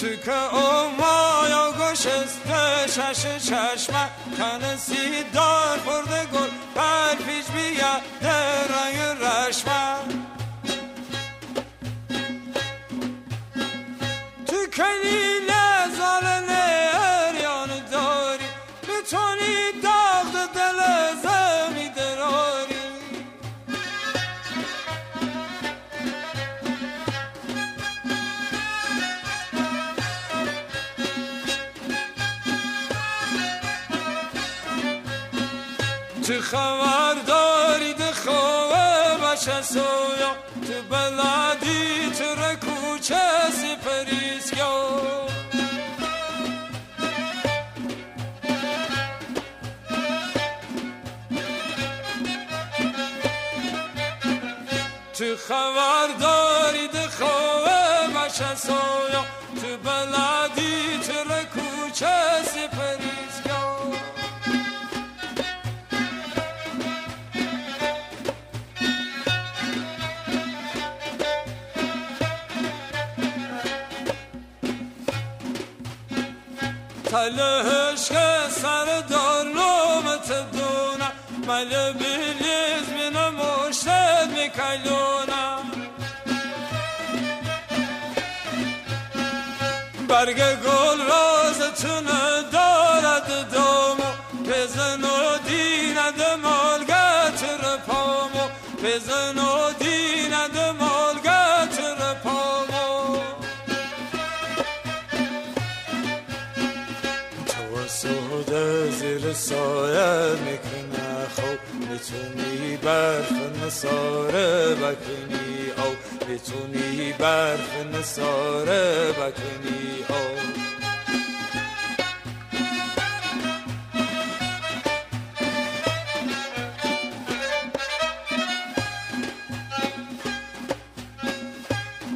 که او مایا گشسته شش چشمه کنسی دار برده گل. تو خبر دارید خواه باشه سویا تو بلادی تو رکوچه سپریسکا تو خبر دارید خواه باشه سویا تو بلادی تلهش که سر دارلومت دونه مل بیلیز من مشتد میکلونه برگ گل رازتونه دارد دامو. بزن و دیند مالگت رپامو. بزن و سوده زیر سایه می‌کنه خب می‌تونی برف نساره بکنی. او می‌تونی برف نساره بکنی. او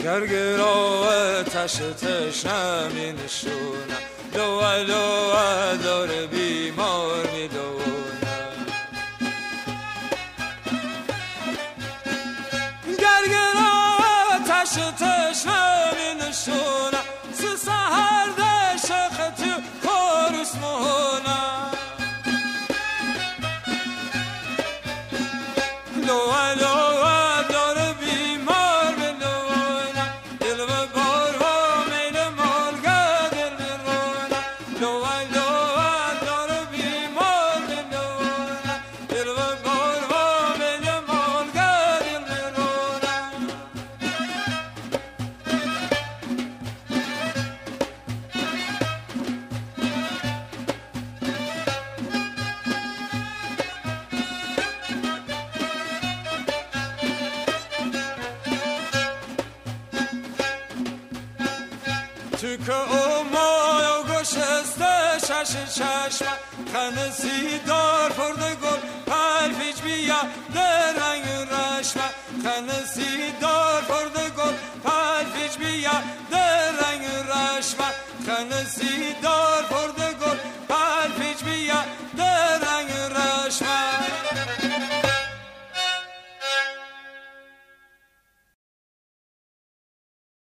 گرگرا تش تشنمی نشونه لوا لوا دور بیمار می‌دونه گرگرا تش که او مایا گشسته شش چشم خنسی دار پرده گل پلفیج بیا در رنگ رشم خنسی دار